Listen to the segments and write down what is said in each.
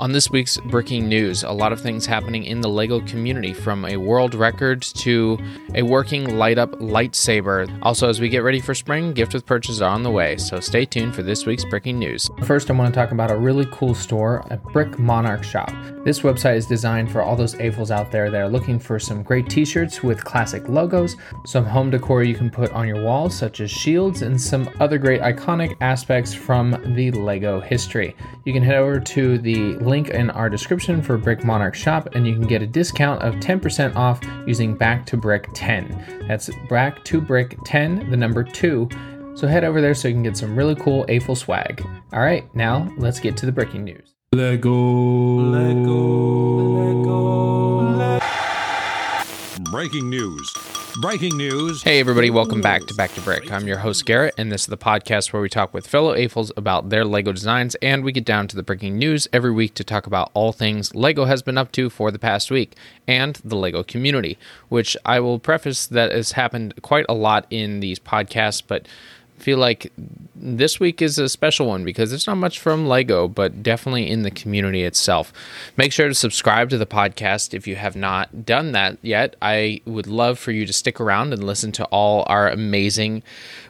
On this week's Bricking News, a lot of things happening in the LEGO community from a world record to a working light up lightsaber. Also, as we get ready for spring, gift with purchases are on the way, so stay tuned for this week's Bricking News. First, I want to talk about a really cool store, a Brick Monarch shop. This website is designed for all those AFOLs out there that are looking for some great t shirts with classic logos, some home decor you can put on your walls, such as shields, and some other great iconic aspects from the LEGO history. You can head over to the link in our description for Brick Monarch shop and you can get a discount of 10% off using Back to Brick 10. That's Back to Brick 10, the number 2. So head over there so you can get some really cool AFOL swag. All right, now let's get to the breaking news. Lego. Lego. Lego. Breaking news. Breaking news. Hey, everybody, welcome back to Back to Brick. I'm your host, Garrett, and this is the podcast where we talk with fellow AFOLs about their LEGO designs and we get down to the breaking news every week to talk about all things LEGO has been up to for the past week and the LEGO community, which I will preface that has happened quite a lot in these podcasts, but feel like this week is a special one because there's not much from Lego, but definitely in the community itself. Make sure to subscribe to the podcast if you have not done that yet. I would love for you to stick around and listen to all our amazing,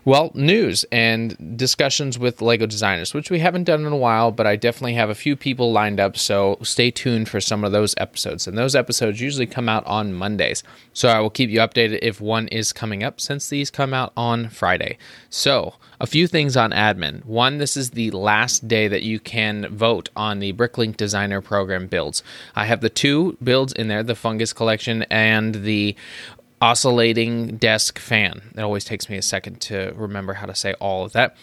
well, news and discussions with Lego designers, which we haven't done in a while, but I definitely have a few people lined up. So stay tuned for some of those episodes. And those episodes usually come out on Mondays. So I will keep you updated if one is coming up since these come out on Friday. So, a few things on admin. One, this is the last day that you can vote on the Bricklink Designer Program builds. I have the two builds in there the Fungus Collection and the oscillating desk fan. It always takes me a second to remember how to say all of that.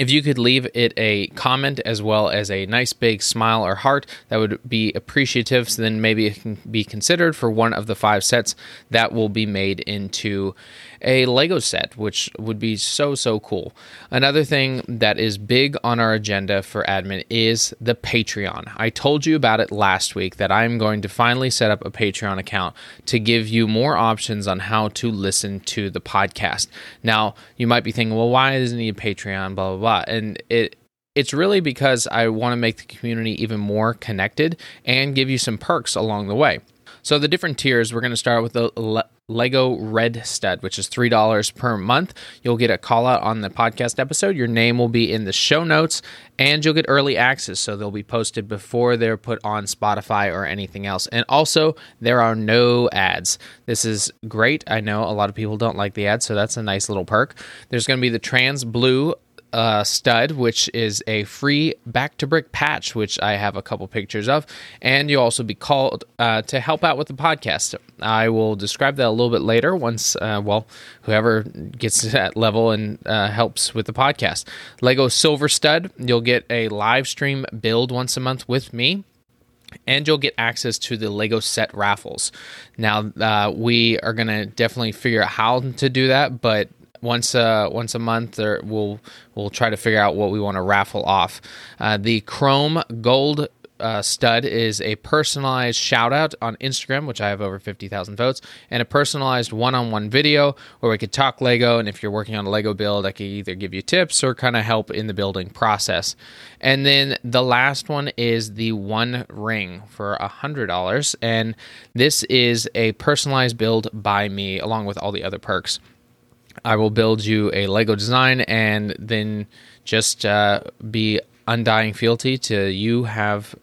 If you could leave it a comment as well as a nice big smile or heart, that would be appreciative. So then maybe it can be considered for one of the five sets that will be made into a Lego set, which would be so, so cool. Another thing that is big on our agenda for admin is the Patreon. I told you about it last week that I'm going to finally set up a Patreon account to give you more options on how to listen to the podcast. Now, you might be thinking, well, why isn't he a Patreon? Blah, blah, blah. And it, it's really because I want to make the community even more connected and give you some perks along the way. So the different tiers, we're going to start with the Lego Red Stud, which is $3 per month. You'll get a call out on the podcast episode. Your name will be in the show notes, and you'll get early access. So they'll be posted before they're put on Spotify or anything else. And also, there are no ads. This is great. I know a lot of people don't like the ads, so that's a nice little perk. There's going to be the Trans Blue uh, stud, which is a free back to brick patch, which I have a couple pictures of. And you'll also be called uh, to help out with the podcast. I will describe that a little bit later once, uh, well, whoever gets to that level and uh, helps with the podcast. Lego Silver Stud, you'll get a live stream build once a month with me and you'll get access to the Lego set raffles. Now, uh, we are going to definitely figure out how to do that, but once uh, once a month, or we'll we'll try to figure out what we want to raffle off. Uh, the Chrome Gold uh, stud is a personalized shout out on Instagram, which I have over 50,000 votes, and a personalized one on one video where we could talk Lego. And if you're working on a Lego build, I could either give you tips or kind of help in the building process. And then the last one is the one ring for $100. And this is a personalized build by me along with all the other perks. I will build you a Lego design and then just uh, be undying fealty to you have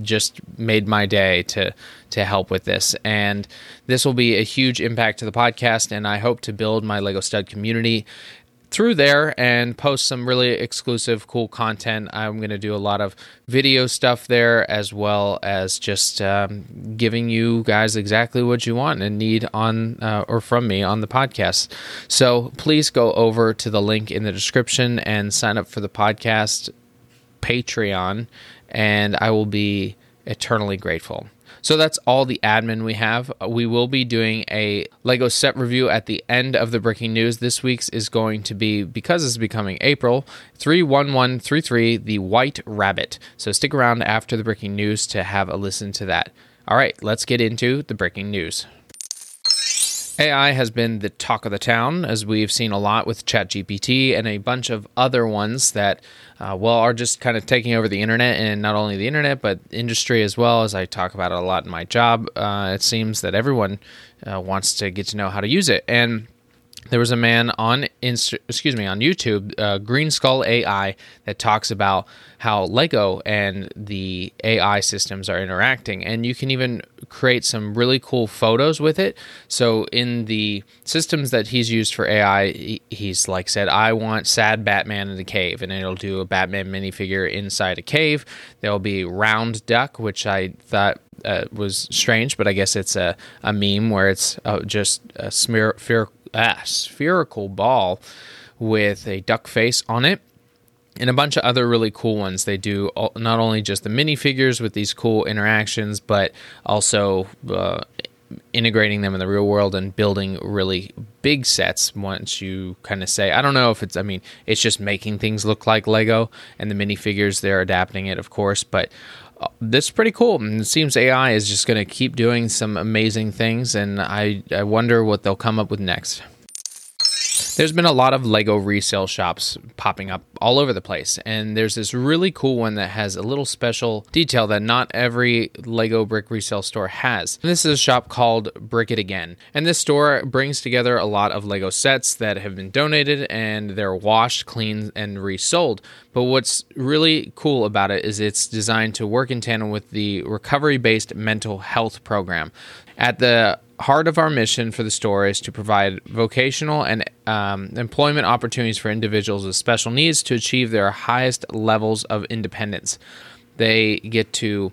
just made my day to to help with this. And this will be a huge impact to the podcast and I hope to build my Lego stud community through there and post some really exclusive, cool content. I'm going to do a lot of video stuff there as well as just um, giving you guys exactly what you want and need on uh, or from me on the podcast. So please go over to the link in the description and sign up for the podcast Patreon, and I will be eternally grateful. So that's all the admin we have. Uh, we will be doing a Lego set review at the end of the breaking news. This week's is going to be, because it's becoming April, 31133, the White Rabbit. So stick around after the breaking news to have a listen to that. All right, let's get into the breaking news. AI has been the talk of the town, as we've seen a lot with ChatGPT and a bunch of other ones that, uh, well, are just kind of taking over the internet and not only the internet, but industry as well. As I talk about it a lot in my job, uh, it seems that everyone uh, wants to get to know how to use it. And there was a man on Insta, excuse me on YouTube, uh, Green Skull AI, that talks about how Lego and the AI systems are interacting, and you can even create some really cool photos with it. So in the systems that he's used for AI, he's like said, "I want sad Batman in the cave," and it'll do a Batman minifigure inside a cave. There'll be round duck, which I thought uh, was strange, but I guess it's a, a meme where it's uh, just a smear, ah, spherical ball with a duck face on it and a bunch of other really cool ones. They do not only just the minifigures with these cool interactions, but also uh, integrating them in the real world and building really big sets once you kind of say, I don't know if it's, I mean, it's just making things look like Lego and the minifigures, they're adapting it, of course, but this is pretty cool. And it seems AI is just going to keep doing some amazing things, and I, I wonder what they'll come up with next. There's been a lot of Lego resale shops popping up all over the place, and there's this really cool one that has a little special detail that not every Lego brick resale store has. And this is a shop called Brick It Again, and this store brings together a lot of Lego sets that have been donated and they're washed, cleaned, and resold. But what's really cool about it is it's designed to work in tandem with the recovery based mental health program. At the heart of our mission for the store is to provide vocational and um, employment opportunities for individuals with special needs to achieve their highest levels of independence. They get to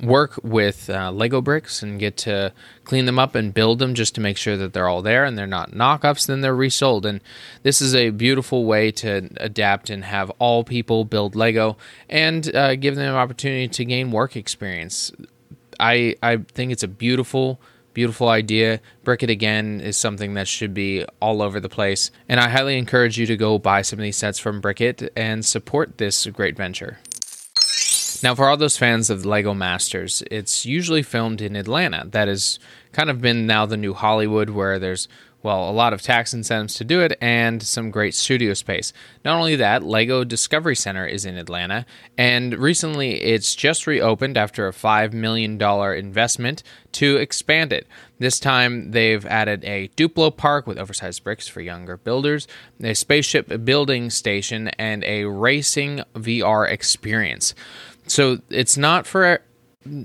work with uh, Lego bricks and get to clean them up and build them just to make sure that they're all there and they're not knockoffs, then they're resold. And this is a beautiful way to adapt and have all people build Lego and uh, give them an opportunity to gain work experience. I, I think it's a beautiful beautiful idea. Brick It Again is something that should be all over the place. And I highly encourage you to go buy some of these sets from Brick It and support this great venture. Now, for all those fans of Lego Masters, it's usually filmed in Atlanta. That has kind of been now the new Hollywood, where there's well, a lot of tax incentives to do it and some great studio space. Not only that, Lego Discovery Center is in Atlanta, and recently it's just reopened after a $5 million investment to expand it. This time they've added a Duplo park with oversized bricks for younger builders, a spaceship building station, and a racing VR experience. So it's not for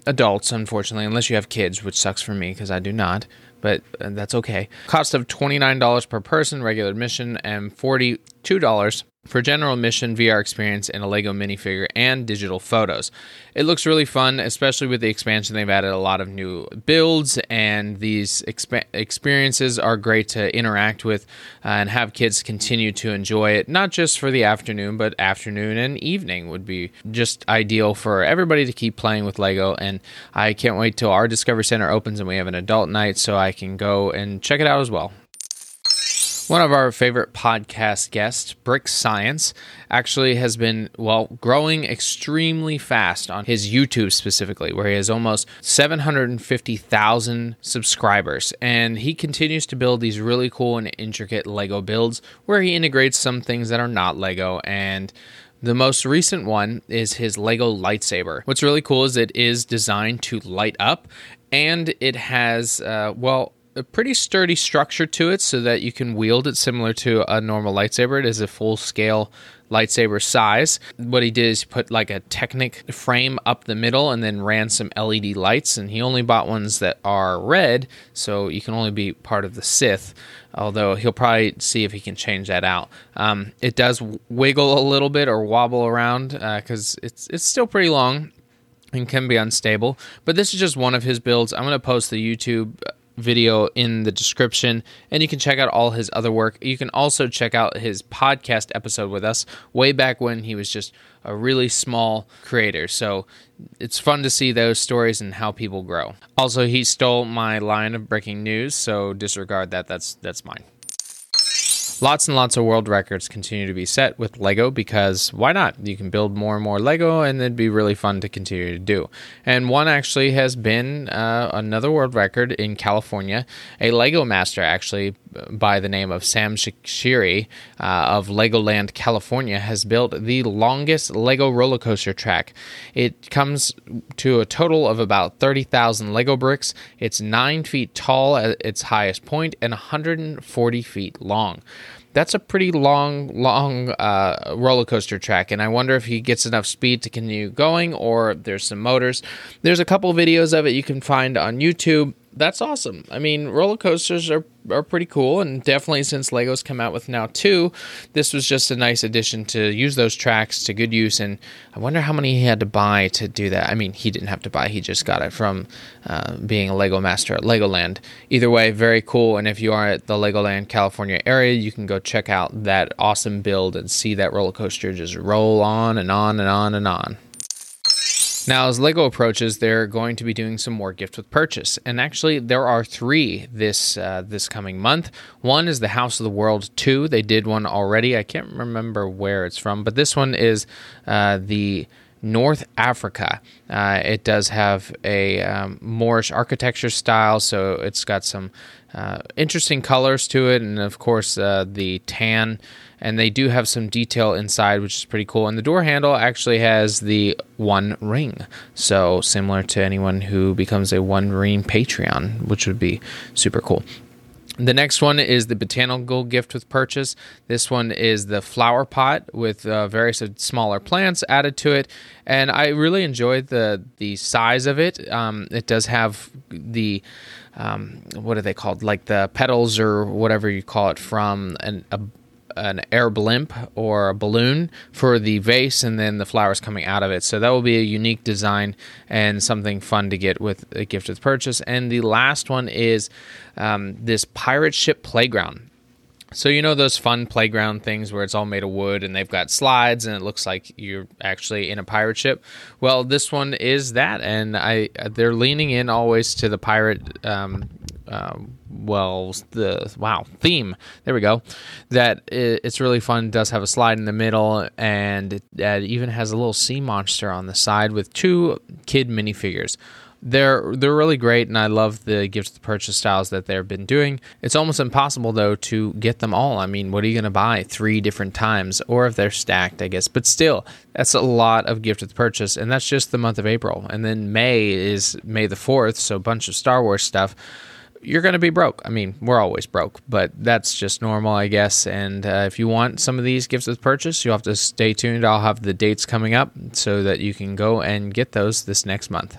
adults, unfortunately, unless you have kids, which sucks for me because I do not but uh, that's okay. Cost of $29 per person, regular admission, and $42 for general admission VR experience and a Lego minifigure and digital photos. It looks really fun, especially with the expansion. They've added a lot of new builds, and these exp- experiences are great to interact with uh, and have kids continue to enjoy it. Not just for the afternoon, but afternoon and evening would be just ideal for everybody to keep playing with Lego. And I can't wait till our Discovery Center opens and we have an adult night so I can go and check it out as well. One of our favorite podcast guests, Brick Science, actually has been, well, growing extremely fast on his YouTube specifically, where he has almost 750,000 subscribers. And he continues to build these really cool and intricate Lego builds where he integrates some things that are not Lego and the most recent one is his Lego lightsaber. What's really cool is it is designed to light up and it has, uh, well, a pretty sturdy structure to it so that you can wield it similar to a normal lightsaber. It is a full scale lightsaber size. What he did is put like a Technic frame up the middle and then ran some LED lights. And he only bought ones that are red, so you can only be part of the Sith. Although he'll probably see if he can change that out. Um, it does wiggle a little bit or wobble around because uh, it's it's still pretty long and can be unstable. But this is just one of his builds. I'm going to post the YouTube video in the description, and you can check out all his other work. You can also check out his podcast episode with us way back when he was just a really small creator. So it's fun to see those stories and how people grow. Also, he stole my line of breaking news, so disregard that. That's that's mine. Lots and lots of world records continue to be set with Lego because why not? You can build more and more Lego and it'd be really fun to continue to do. And one actually has been uh, another world record in California. A Lego master, actually, by the name of Sam Shiri uh, of Legoland, California, has built the longest Lego roller coaster track. It comes to a total of about 30,000 Lego bricks. It's nine feet tall at its highest point and 140 feet long that's a pretty long, long uh, roller coaster track, and I wonder if he gets enough speed to continue going, or there's some motors. There's a couple videos of it you can find on YouTube that's awesome. I mean, roller coasters are, are pretty cool, and definitely since Legos come out with now two, this was just a nice addition to use those tracks to good use. And I wonder how many he had to buy to do that. I mean, he didn't have to buy; he just got it from uh, being a Lego master at Legoland. Either way, very cool. And if you are at the Legoland California area, you can go check out that awesome build and see that roller coaster just roll on and on and on and on. Now, as LEGO approaches, they're going to be doing some more gift with purchase, and actually, there are three this uh, this coming month. One is the House of the World Two. They did one already. I can't remember where it's from, but this one is uh, the North Africa. Uh, it does have a um, Moorish architecture style, so it's got some uh, interesting colors to it, and of course, uh, the tan and they do have some detail inside, which is pretty cool. And the door handle actually has the One Ring, so similar to anyone who becomes a One Ring Patreon, which would be super cool. The next one is the botanical gift with purchase. This one is the flower pot with uh, various smaller plants added to it, and I really enjoyed the the size of it. Um, it does have the um, what are they called, like the petals or whatever you call it from an, a an air blimp or a balloon for the vase and then the flowers coming out of it. So that will be a unique design and something fun to get with a gift with purchase. And the last one is um, this pirate ship playground. So you know those fun playground things where it's all made of wood and they've got slides and it looks like you're actually in a pirate ship. Well, this one is that, and I they're leaning in always to the pirate um, uh, well the wow theme there we go that it's really fun does have a slide in the middle and it, it even has a little sea monster on the side with two kid minifigures they're they're really great and I love the gift to purchase styles that they've been doing. It's almost impossible though to get them all. I mean, what are you going to buy three different times or if they're stacked, I guess. But still, that's a lot of gift with purchase and that's just the month of April. And then May is May the 4th, so a bunch of Star Wars stuff you're going to be broke. I mean, we're always broke, but that's just normal, I guess. And uh, if you want some of these gifts with purchase, you'll have to stay tuned. I'll have the dates coming up so that you can go and get those this next month.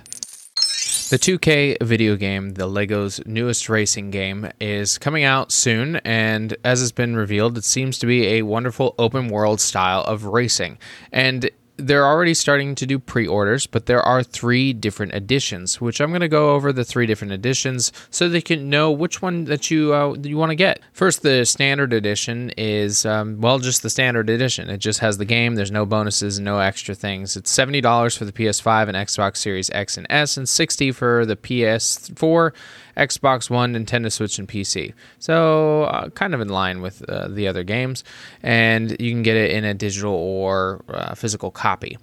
The 2K video game, the LEGO's newest racing game, is coming out soon, and as has been revealed, it seems to be a wonderful open world style of racing. And they're already starting to do pre-orders, but there are three different editions, which I'm going to go over the three different editions so they can know which one that you uh, you want to get. First, the standard edition is um, well, just the standard edition. It just has the game. There's no bonuses no extra things. It's seventy dollars for the PS5 and Xbox Series X and S, and sixty for the PS4 Xbox One, Nintendo Switch, and PC. So, uh, kind of in line with uh, the other games. And you can get it in a digital or uh, physical copy.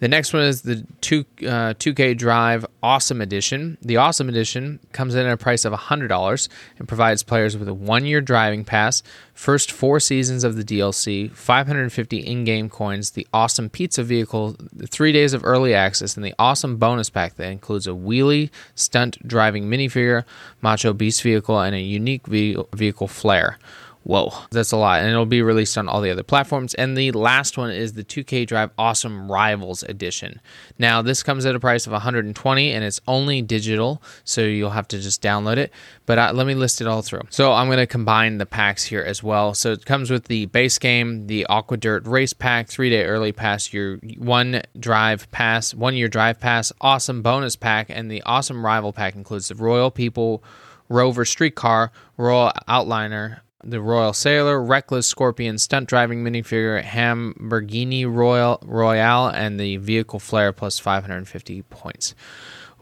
The next one is the 2, 2K uh, Drive Awesome Edition. The Awesome Edition comes in at a price of $100 and provides players with a one year driving pass, first four seasons of the DLC, 550 in game coins, the Awesome Pizza Vehicle, three days of early access, and the Awesome Bonus Pack that includes a wheelie stunt driving minifigure, Macho Beast vehicle, and a unique vehicle flare. Whoa, that's a lot. And it'll be released on all the other platforms. And the last one is the 2K Drive Awesome Rivals Edition. Now, this comes at a price of 120 and it's only digital, so you'll have to just download it. But uh, let me list it all through. So I'm going to combine the packs here as well. So it comes with the base game, the Aqua Dirt Race Pack, three day early pass, your one drive pass, one year drive pass, awesome bonus pack, and the awesome rival pack includes the Royal People Rover Streetcar, Royal Outliner, the Royal Sailor, Reckless Scorpion stunt driving minifigure, Hamburgini Royal Royale, and the vehicle flare plus 550 points.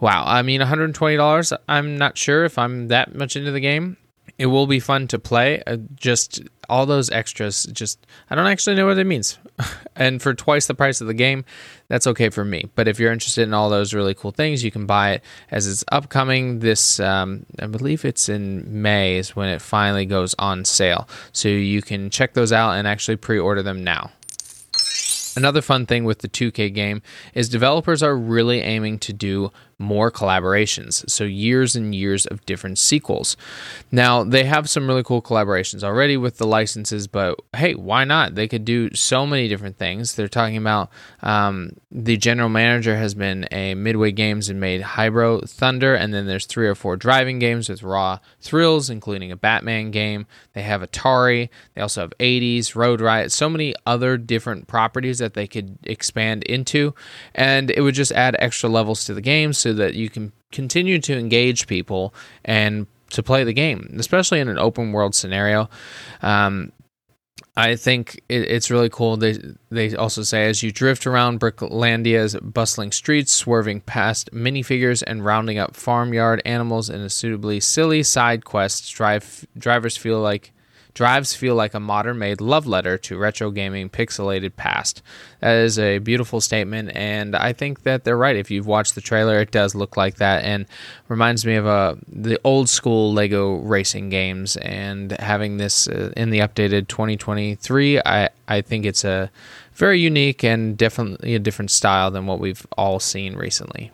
Wow, I mean $120. I'm not sure if I'm that much into the game. It will be fun to play. Uh, just all those extras, just I don't actually know what it means. and for twice the price of the game, that's okay for me. But if you're interested in all those really cool things, you can buy it as it's upcoming. This, um, I believe it's in May, is when it finally goes on sale. So you can check those out and actually pre order them now. Another fun thing with the 2K game is developers are really aiming to do more collaborations. So, years and years of different sequels. Now, they have some really cool collaborations already with the licenses, but hey, why not? They could do so many different things. They're talking about um, the general manager has been a Midway Games and made Hydro Thunder, and then there's three or four driving games with Raw Thrills, including a Batman game. They have Atari, they also have 80s, Road Riot, so many other different properties that they could expand into, and it would just add extra levels to the game so that you can continue to engage people and to play the game, especially in an open world scenario. Um, I think it, it's really cool. They they also say as you drift around Bricklandia's bustling streets, swerving past minifigures and rounding up farmyard animals in a suitably silly side quest, drive drivers feel like Drives feel like a modern made love letter to retro gaming pixelated past. That is a beautiful statement, and I think that they're right. If you've watched the trailer, it does look like that, and reminds me of uh, the old school Lego racing games. And having this uh, in the updated 2023, I, I think it's a very unique and definitely a different style than what we've all seen recently.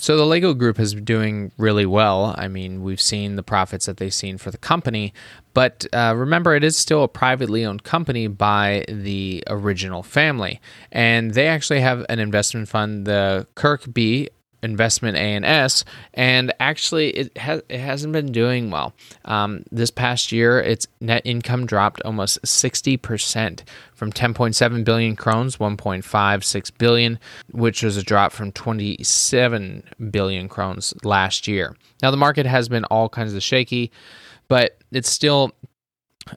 So the Lego group is doing really well. I mean, we've seen the profits that they've seen for the company, but uh, remember, it is still a privately owned company by the original family, and they actually have an investment fund, the Kirkbi investment ANS, and actually it has it hasn't been doing well. Um, this past year, its net income dropped almost sixty percent from 10.7 billion krones, 1.56 billion, which was a drop from 27 billion krones last year. Now the market has been all kinds of shaky, but it's still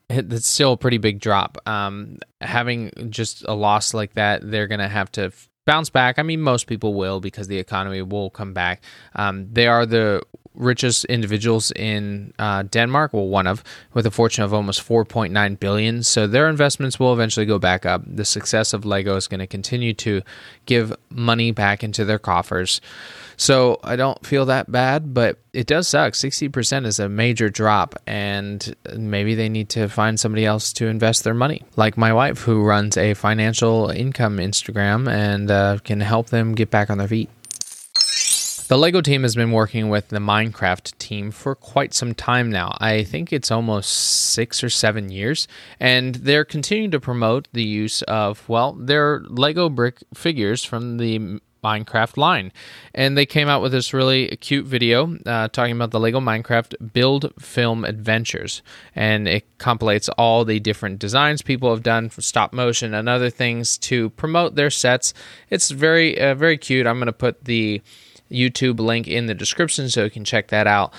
it's still a pretty big drop. Um, having just a loss like that, they're going to have to bounce back. I mean, most people will because the economy will come back. Um, they are the richest individuals in uh, Denmark, well, one of, with a fortune of almost 4.9 billion. So their investments will eventually go back up. The success of Lego is going to continue to give money back into their coffers. So I don't feel that bad, but it does suck. 60% is a major drop, and maybe they need to find somebody else to invest their money, like my wife, who runs a financial income Instagram and uh, can help them get back on their feet. The LEGO team has been working with the Minecraft team for quite some time now. I think it's almost six or seven years. And they're continuing to promote the use of, well, their LEGO brick figures from the Minecraft line. And they came out with this really cute video uh, talking about the Lego Minecraft Build Film Adventures. And it compilates all the different designs people have done for stop motion and other things to promote their sets. It's very, uh, very cute. I'm going to put the YouTube link in the description so you can check that out.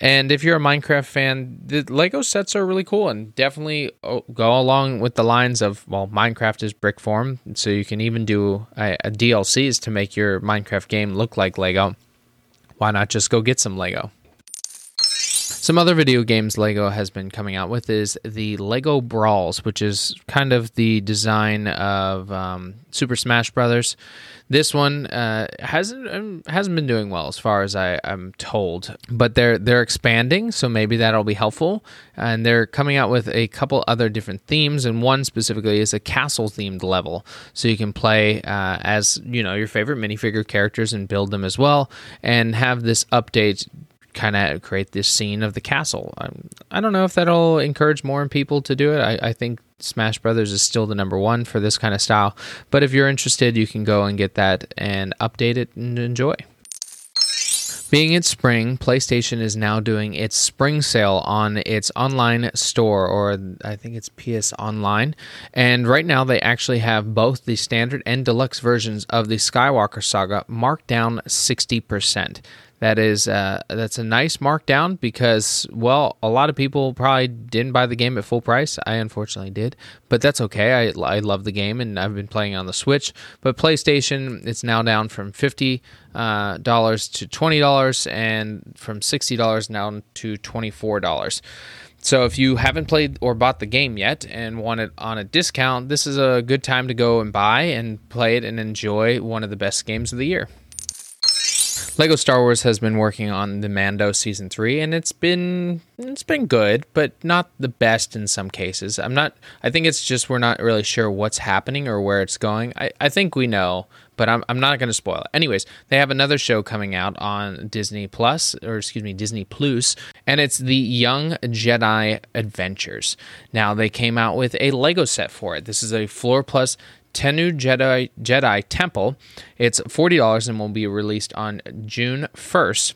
And if you're a Minecraft fan, the Lego sets are really cool and definitely oh, go along with the lines of, well, Minecraft is brick form. So you can even do a, a DLCs to make your Minecraft game look like Lego. Why not just go get some Lego? Some other video games Lego has been coming out with is the Lego Brawls, which is kind of the design of um, Super Smash Brothers. This one uh, hasn't um, hasn't been doing well as far as I, am told, but they're they're expanding, so maybe that'll be helpful. And they're coming out with a couple other different themes, and one specifically is a castle themed level, so you can play uh, as you know your favorite minifigure characters and build them as well, and have this update kind of create this scene of the castle. Um, I don't know if that'll encourage more people to do it. I, I, think Smash Brothers is still the number one for this kind of style. But if you're interested, you can go and get that and update it and enjoy. Being it's spring, PlayStation is now doing its spring sale on its online store, or I think it's PS Online. And right now, they actually have both the standard and deluxe versions of the Skywalker Saga marked down 60%. That is uh, that's a nice markdown because well, a lot of people probably didn't buy the game at full price. I unfortunately did, but that's okay. I, I love the game and I've been playing on the Switch. But PlayStation, it's now down from fifty uh, dollars to twenty dollars, and from sixty dollars down to twenty four dollars. So if you haven't played or bought the game yet and want it on a discount, this is a good time to go and buy and play it and enjoy one of the best games of the year. Lego Star Wars has been working on the Mando season 3 and it's been it's been good, but not the best in some cases. I'm not I think it's just we're not really sure what's happening or where it's going. I, I think we know, but I'm, I'm not going to spoil it. Anyways, they have another show coming out on Disney Plus, or excuse me, Disney Plus, and it's the Young Jedi Adventures. Now, they came out with a Lego set for it. This is a floor plus Tenoo Jedi Jedi Temple. It's forty dollars and will be released on June first.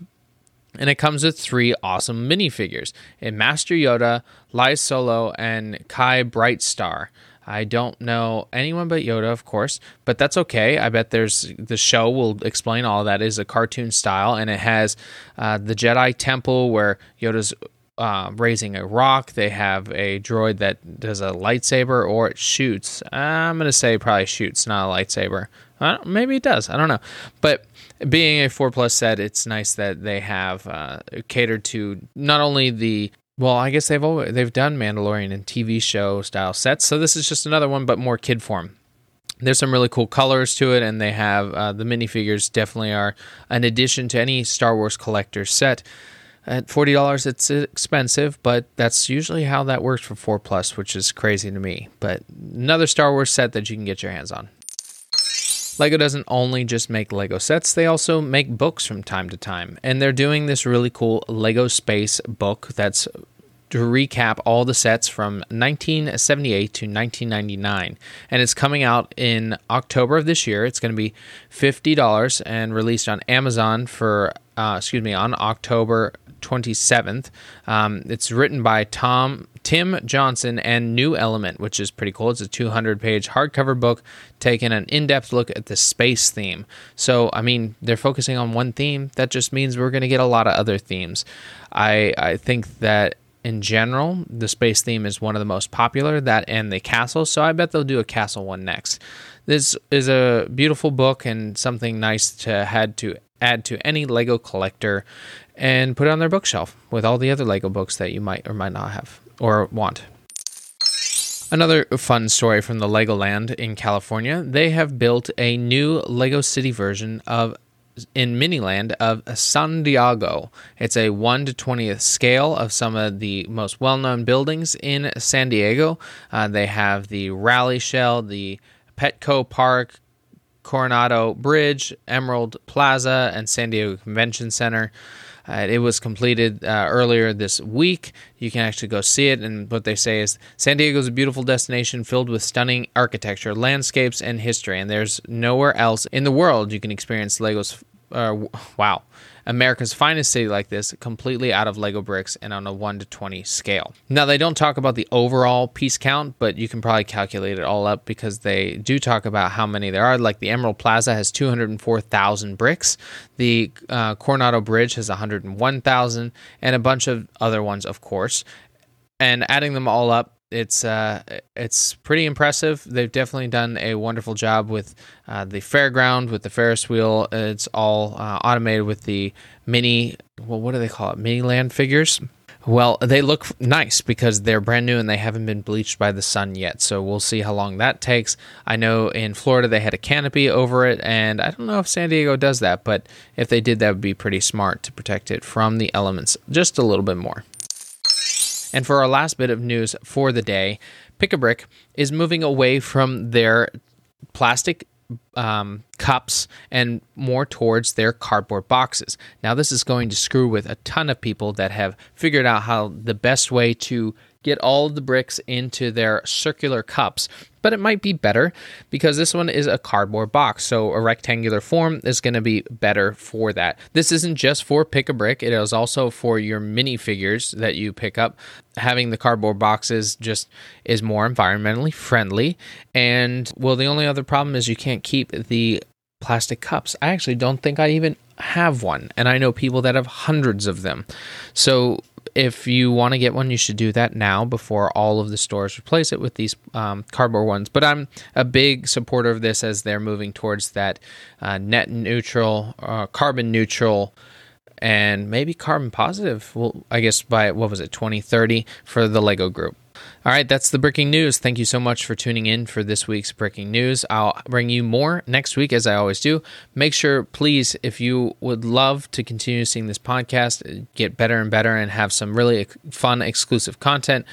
And it comes with three awesome minifigures: a Master Yoda, Lys Solay, and Kai Brightstar. I don't know anyone but Yoda, of course, but that's okay. I bet there's the show will explain all that is a cartoon style, and it has uh, the Jedi Temple where Yoda's uh, raising a rock. They have a droid that does a lightsaber or it shoots. I'm going to say probably shoots, not a lightsaber. maybe it does. I don't know. But being a 4 plus set, it's nice that they have uh, catered to not only the well, I guess they've always, they've done Mandalorian and TV show style sets, so this is just another one, but more kid form. There's some really cool colors to it, and they have uh, the minifigures. Definitely are an addition to any Star Wars collector set. At forty dollars, it's expensive, but that's usually how that works for four plus, which is crazy to me. But another Star Wars set that you can get your hands on. Lego doesn't only just make Lego sets, they also make books from time to time. And they're doing this really cool Lego Space book that's to recap all the sets from 1978 to 1999. And it's coming out in October of this year. It's going to be $50 and released on Amazon for, uh, excuse me, on October 27th. Um, it's written by Tom Tim Johnson and New Element, which is pretty cool. It's a 200 page hardcover book taking an in depth look at the space theme. So, I mean, they're focusing on one theme. That just means we're going to get a lot of other themes. I, I think that in general, the space theme is one of the most popular, that and the castle. So, I bet they'll do a castle one next. This is a beautiful book and something nice to had to add to any Lego collector and put it on their bookshelf with all the other Lego books that you might or might not have or want. Another fun story from the Legoland in California. They have built a new Lego City version of in Miniland of San Diego. It's a 1 to 20th scale of some of the most well known buildings in San Diego. Uh, they have the Rady Shell, the Petco Park, Coronado Bridge, Emerald Plaza, and San Diego Convention Center. Uh, it was completed uh, earlier this week. You can actually go see it. And what they say is San Diego is a beautiful destination filled with stunning architecture, landscapes, and history. And there's nowhere else in the world you can experience Lego's. Uh, wow. America's finest city like this, completely out of Lego bricks and on a 1 to 20 scale. Now, they don't talk about the overall piece count, but you can probably calculate it all up because they do talk about how many there are. Like the Emerald Plaza has 204,000 bricks, the uh, Coronado Bridge has 101,000, and a bunch of other ones, of course. And adding them all up, it's uh, it's pretty impressive. They've definitely done a wonderful job with uh, the fairground, with the Ferris wheel. It's all uh, automated with the mini. Well, what do they call it? Mini land figures. Well, they look nice because they're brand new and they haven't been bleached by the sun yet. So we'll see how long that takes. I know in Florida they had a canopy over it, and I don't know if San Diego does that, but if they did, that would be pretty smart to protect it from the elements just a little bit more. And for our last bit of news for the day, Pick a Brick is moving away from their plastic um, cups and more towards their cardboard boxes. Now, this is going to screw with a ton of people that have figured out how the best way to get all of the bricks into their circular cups. But it might be better because this one is a cardboard box. So a rectangular form is going to be better for that. This isn't just for pick a brick, it is also for your minifigures that you pick up. Having the cardboard boxes just is more environmentally friendly. And well, the only other problem is you can't keep the plastic cups. I actually don't think I even have one, and I know people that have hundreds of them. So if you want to get one, you should do that now before all of the stores replace it with these um, cardboard ones. But I'm a big supporter of this as they're moving towards that uh, net neutral, uh, carbon neutral, and maybe carbon positive. Well, I guess by what was it, 2030 for the Lego Group. All right, that's the breaking news. Thank you so much for tuning in for this week's breaking news. I'll bring you more next week, as I always do. Make sure, please, if you would love to continue seeing this podcast, get better and better, and have some really fun, exclusive content,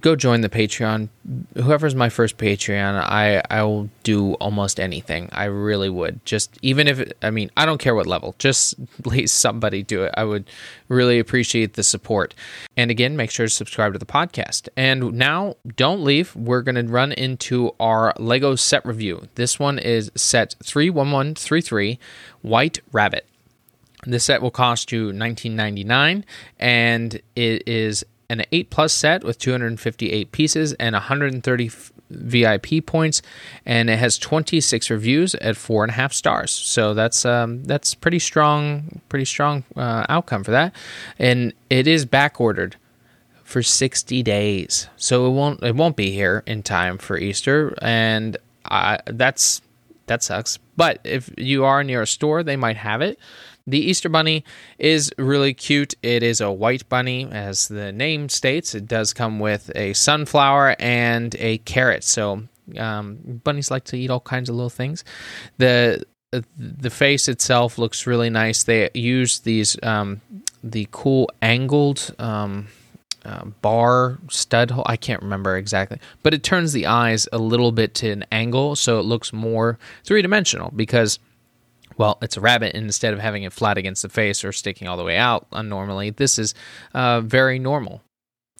go join the Patreon. Whoever's my first Patreon, I I will do almost anything. I really would. Just even if I mean, I don't care what level. Just please somebody do it. I would really appreciate the support. And again, make sure to subscribe to the podcast. And now, don't leave. We're going to run into our Lego set review. This one is set 31133 White Rabbit. This set will cost you $19.99 and it is an 8 plus set with 258 pieces and 130 VIP points, and it has 26 reviews at four and a half stars. So that's um, that's pretty strong, pretty strong uh, outcome for that. And it is back ordered for 60 days, so it won't it won't be here in time for Easter, and that's that sucks. But if you are near a store, they might have it. The Easter Bunny is really cute. It is a white bunny, as the name states. It does come with a sunflower and a carrot. So um, bunnies like to eat all kinds of little things. The the face itself looks really nice. They use these um, the cool angled um, uh, bar stud hole. I can't remember exactly, but it turns the eyes a little bit to an angle, so it looks more three dimensional because well, it's a rabbit, and instead of having it flat against the face or sticking all the way out normally, this is uh, very normal.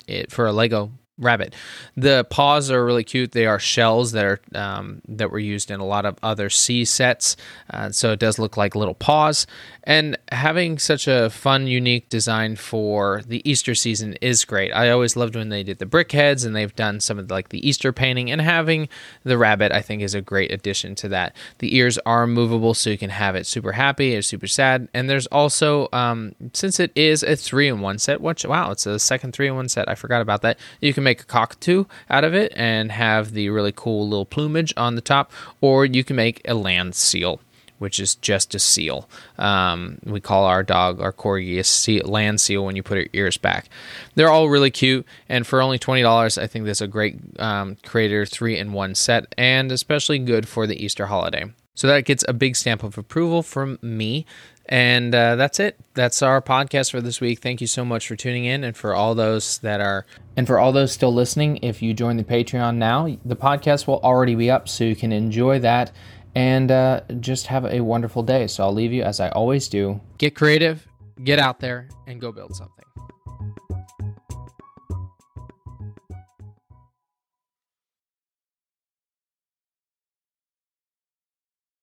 It, for a Lego rabbit. The paws are really cute. They are shells that are um, that were used in a lot of other sea sets, uh, so it does look like little paws. And having such a fun, unique design for the Easter season is great. I always loved when they did the brick heads, and they've done some of the, like the Easter painting. And having the rabbit, I think, is a great addition to that. The ears are movable, so you can have it super happy or super sad. And there's also, um, since it is a three in one set, which wow, it's a second three in one set. I forgot about that. You can make a cockatoo out of it and have the really cool little plumage on the top, or you can make a land seal which is just a seal. Um, we call our dog, our corgi, a seal, land seal when you put her ears back. They're all really cute, and for only twenty dollars, I think that's a great um, Creator three in one set, and especially good for the Easter holiday. So that gets a big stamp of approval from me. And uh, that's it. That's our podcast for this week. Thank you so much for tuning in, and for all those that are, and for all those still listening. If you join the Patreon now, the podcast will already be up, so you can enjoy that and uh, just have a wonderful day. So I'll leave you as I always do. Get creative, get out there, and go build something.